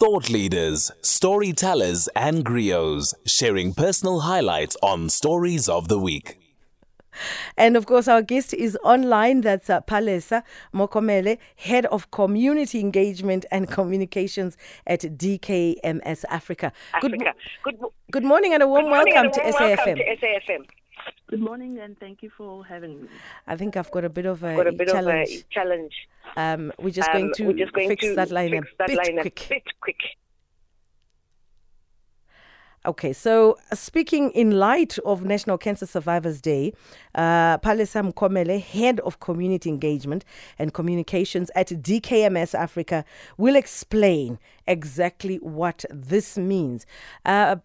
Thought leaders, storytellers, and griots sharing personal highlights on Stories of the Week. And of course, our guest is online. That's uh, Palesa Mokomele, Head of Community Engagement and Communications at DKMS Africa. Africa. Good, good, good morning and a warm, welcome, and a warm to welcome to SAFM. Good morning and thank you for having me. I think I've got a bit of a, got a bit challenge. Of a challenge. Um, we're just um, going to just going fix to that line, fix a, that bit line quick. a bit quick. Okay, so uh, speaking in light of National Cancer Survivors Day, uh, Palesa Mokomele, Head of Community Engagement and Communications at DKMS Africa, will explain exactly what this means. Uh,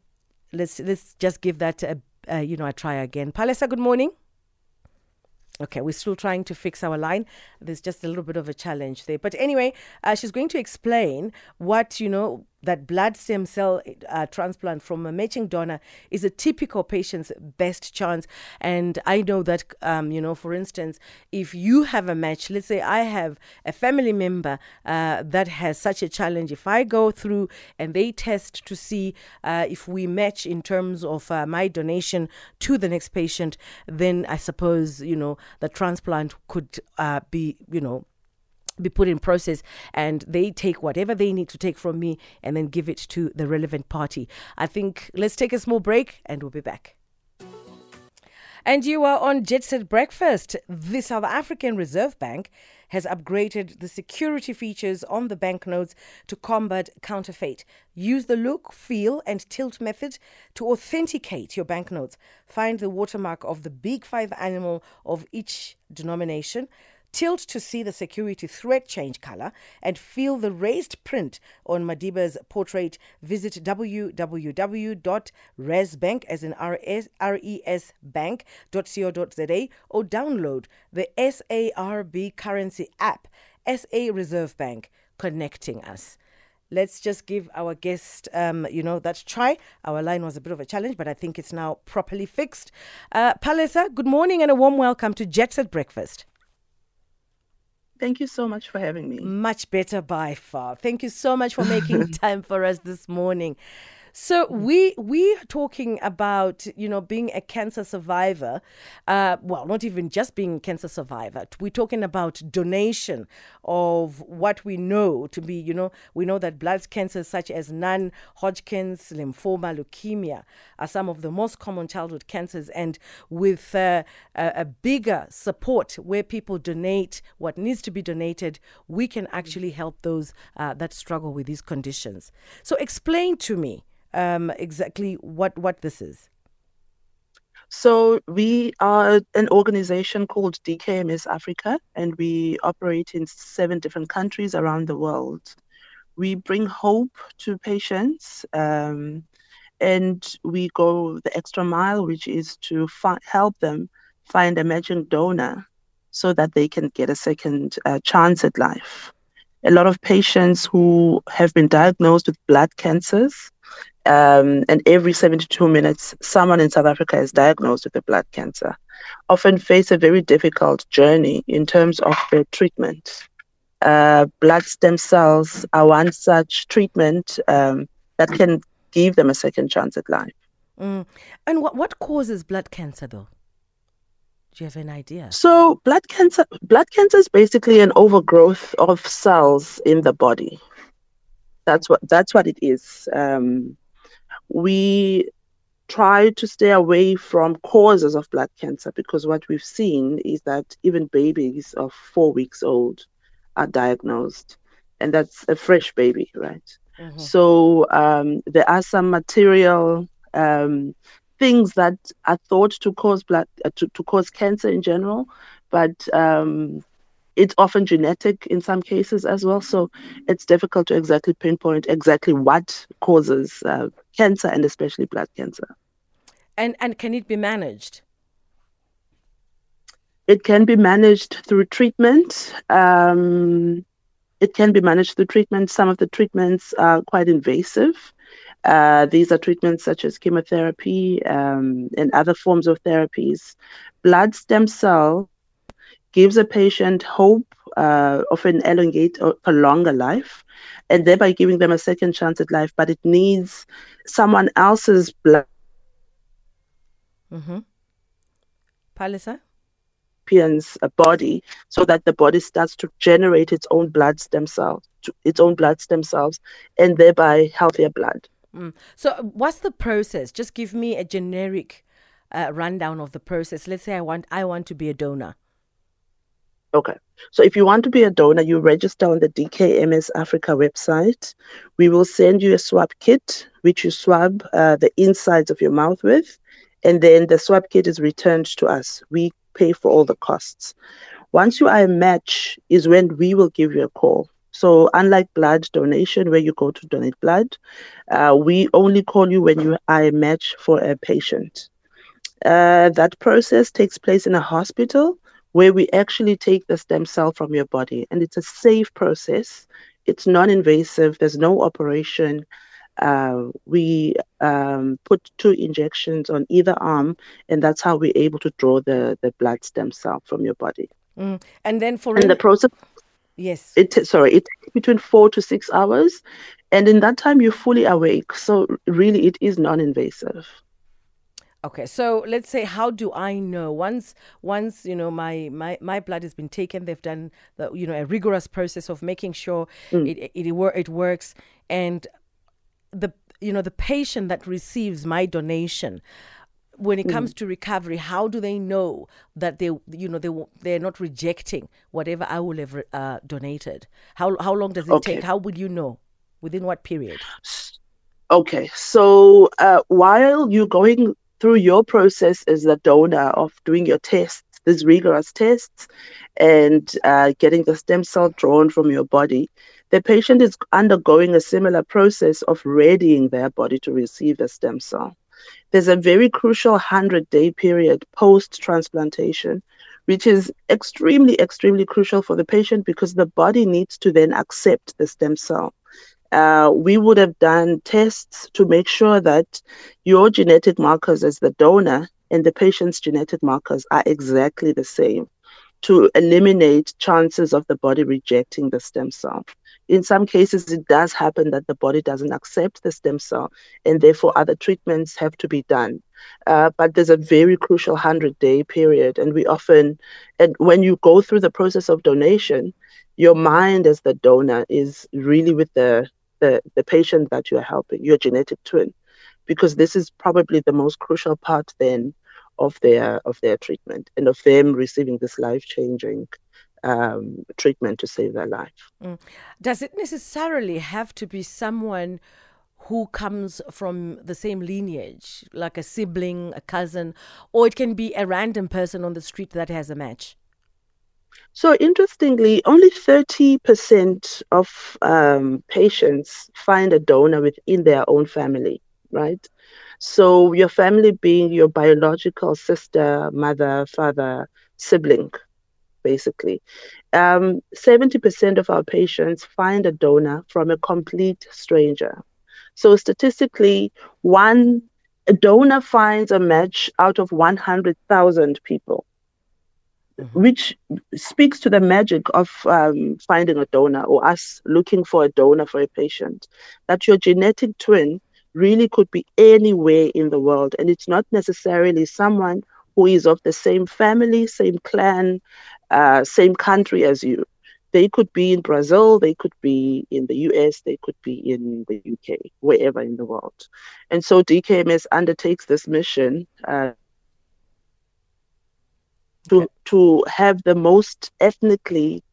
let's let's just give that a, uh, you know I try again. Palesa, good morning. Okay, we're still trying to fix our line. There's just a little bit of a challenge there. But anyway, uh, she's going to explain what, you know, that blood stem cell uh, transplant from a matching donor is a typical patient's best chance. And I know that, um, you know, for instance, if you have a match, let's say I have a family member uh, that has such a challenge, if I go through and they test to see uh, if we match in terms of uh, my donation to the next patient, then I suppose, you know, the transplant could uh, be, you know, be put in process and they take whatever they need to take from me and then give it to the relevant party. I think let's take a small break and we'll be back. And you are on Jet Set Breakfast. The South African Reserve Bank has upgraded the security features on the banknotes to combat counterfeit. Use the look, feel, and tilt method to authenticate your banknotes. Find the watermark of the big five animal of each denomination Tilt to see the security threat change color and feel the raised print on Madiba's portrait. Visit www.resbank as in R-E-S bank.co.za or download the SARB currency app, SA Reserve Bank, connecting us let's just give our guest, um, you know, that try. Our line was a bit of a challenge, but I think it's now properly fixed. Uh, Palesa, good morning and a warm welcome to Jet Set Breakfast. Thank you so much for having me. Much better by far. Thank you so much for making time for us this morning. So we we are talking about you know being a cancer survivor, uh, well not even just being a cancer survivor. We're talking about donation of what we know to be you know we know that blood cancers such as non-Hodgkin's lymphoma, leukemia are some of the most common childhood cancers, and with uh, a, a bigger support where people donate what needs to be donated, we can actually help those uh, that struggle with these conditions. So explain to me um, exactly what, what this is? So we are an organization called DKMS Africa, and we operate in seven different countries around the world. We bring hope to patients, um, and we go the extra mile, which is to fi- help them find a matching donor so that they can get a second uh, chance at life. A lot of patients who have been diagnosed with blood cancers um, and every 72 minutes, someone in South Africa is diagnosed with a blood cancer, often face a very difficult journey in terms of their treatment. Uh, blood stem cells are one such treatment um, that can give them a second chance at life. Mm. And what, what causes blood cancer, though? Do you have an idea? So, blood cancer, blood cancer is basically an overgrowth of cells in the body. That's what that's what it is. Um, we try to stay away from causes of blood cancer because what we've seen is that even babies of four weeks old are diagnosed, and that's a fresh baby, right? Mm-hmm. So um, there are some material um, things that are thought to cause blood uh, to, to cause cancer in general, but um, it's often genetic in some cases as well. So it's difficult to exactly pinpoint exactly what causes uh, cancer and especially blood cancer. And and can it be managed? It can be managed through treatment. Um, it can be managed through treatment. Some of the treatments are quite invasive. Uh, these are treatments such as chemotherapy um, and other forms of therapies. Blood stem cell gives a patient hope uh, of an elongate or a longer life, and thereby giving them a second chance at life. But it needs someone else's blood. Mm-hmm. Palesa? a body so that the body starts to generate its own blood stem cells its own blood stem cells and thereby healthier blood mm. so what's the process just give me a generic uh, rundown of the process let's say i want i want to be a donor Okay. So if you want to be a donor, you register on the DKMS Africa website. We will send you a swab kit, which you swab uh, the insides of your mouth with, and then the swab kit is returned to us. We pay for all the costs. Once you are a match, is when we will give you a call. So unlike blood donation, where you go to donate blood, uh, we only call you when you are a match for a patient. Uh, that process takes place in a hospital where we actually take the stem cell from your body. And it's a safe process, it's non invasive, there's no operation. Uh, we um, put two injections on either arm, and that's how we're able to draw the, the blood stem cell from your body. Mm. And then for and the process, yes, it sorry, it takes between four to six hours, and in that time you're fully awake. So really, it is non-invasive. Okay, so let's say, how do I know once once you know my my my blood has been taken? They've done the you know a rigorous process of making sure mm. it, it it, works, and the you know the patient that receives my donation when it comes mm. to recovery how do they know that they you know they they're not rejecting whatever i will have uh, donated how how long does it okay. take how would you know within what period okay so uh, while you're going through your process as the donor of doing your tests, these rigorous tests, and uh, getting the stem cell drawn from your body, the patient is undergoing a similar process of readying their body to receive the stem cell. There's a very crucial 100 day period post transplantation, which is extremely, extremely crucial for the patient because the body needs to then accept the stem cell uh, we would have done tests to make sure that your genetic markers as the donor and the patient's genetic markers are exactly the same to eliminate chances of the body rejecting the stem cell. In some cases, it does happen that the body doesn't accept the stem cell, and therefore other treatments have to be done. Uh, but there's a very crucial 100 day period, and we often, and when you go through the process of donation, your mind as the donor is really with the the, the patient that you're helping, your genetic twin, because this is probably the most crucial part then of their of their treatment and of them receiving this life changing um, treatment to save their life. Mm. Does it necessarily have to be someone who comes from the same lineage, like a sibling, a cousin, or it can be a random person on the street that has a match? So interestingly, only 30% of um, patients find a donor within their own family, right? So your family being your biological sister, mother, father, sibling, basically. Um, 70% of our patients find a donor from a complete stranger. So statistically, one a donor finds a match out of 100,000 people mm-hmm. which speaks to the magic of um, finding a donor or us looking for a donor for a patient. That your genetic twin really could be anywhere in the world, and it's not necessarily someone who is of the same family, same clan, uh, same country as you. They could be in Brazil, they could be in the US, they could be in the UK, wherever in the world. And so DKMS undertakes this mission uh, to to have the most ethnically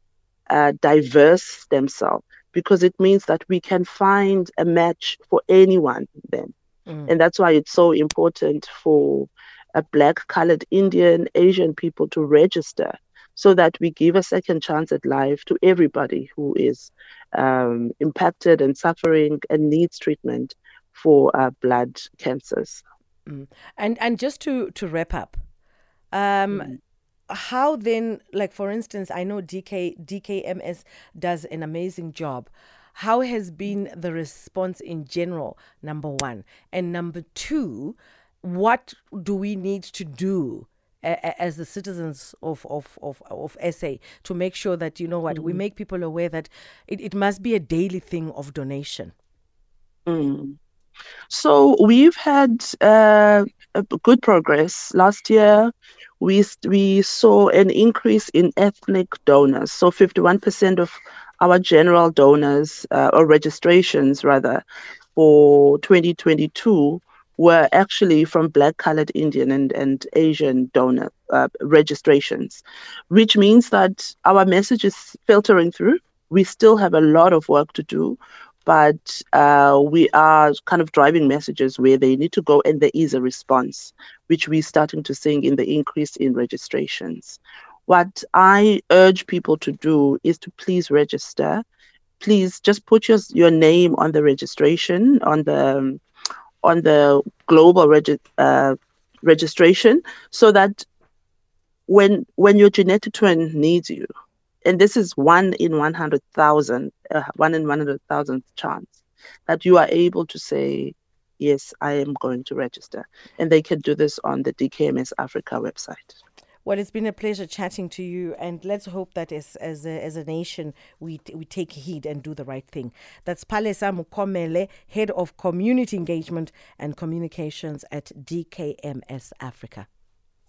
uh, diverse stem cell because it means that we can find a match for anyone then mm. and that's why it's so important for a black colored indian asian people to register so that we give a second chance at life to everybody who is um, impacted and suffering and needs treatment for uh, blood cancers mm. and and just to to wrap up um, mm how then like for instance i know dk dkms does an amazing job how has been the response in general number one and number two what do we need to do as the citizens of, of, of, of SA to make sure that, you know what, mm. we make people aware that it, it must be a daily thing of donation? Mm. So we've had uh, good progress. Last year, we we saw an increase in ethnic donors. So 51% of our general donors uh, or registrations rather for 2022 were actually from black colored indian and, and asian donor uh, registrations which means that our message is filtering through we still have a lot of work to do but uh, we are kind of driving messages where they need to go and there is a response which we're starting to see in the increase in registrations what I urge people to do is to please register. Please just put your, your name on the registration, on the on the global regi- uh, registration, so that when when your genetic twin needs you, and this is one in one hundred thousand, uh, one in one hundred thousand chance that you are able to say, yes, I am going to register, and they can do this on the DKMS Africa website. Well, it's been a pleasure chatting to you, and let's hope that as as a, as a nation we we take heed and do the right thing. That's Palesa Mokomele, head of community engagement and communications at DKMS Africa.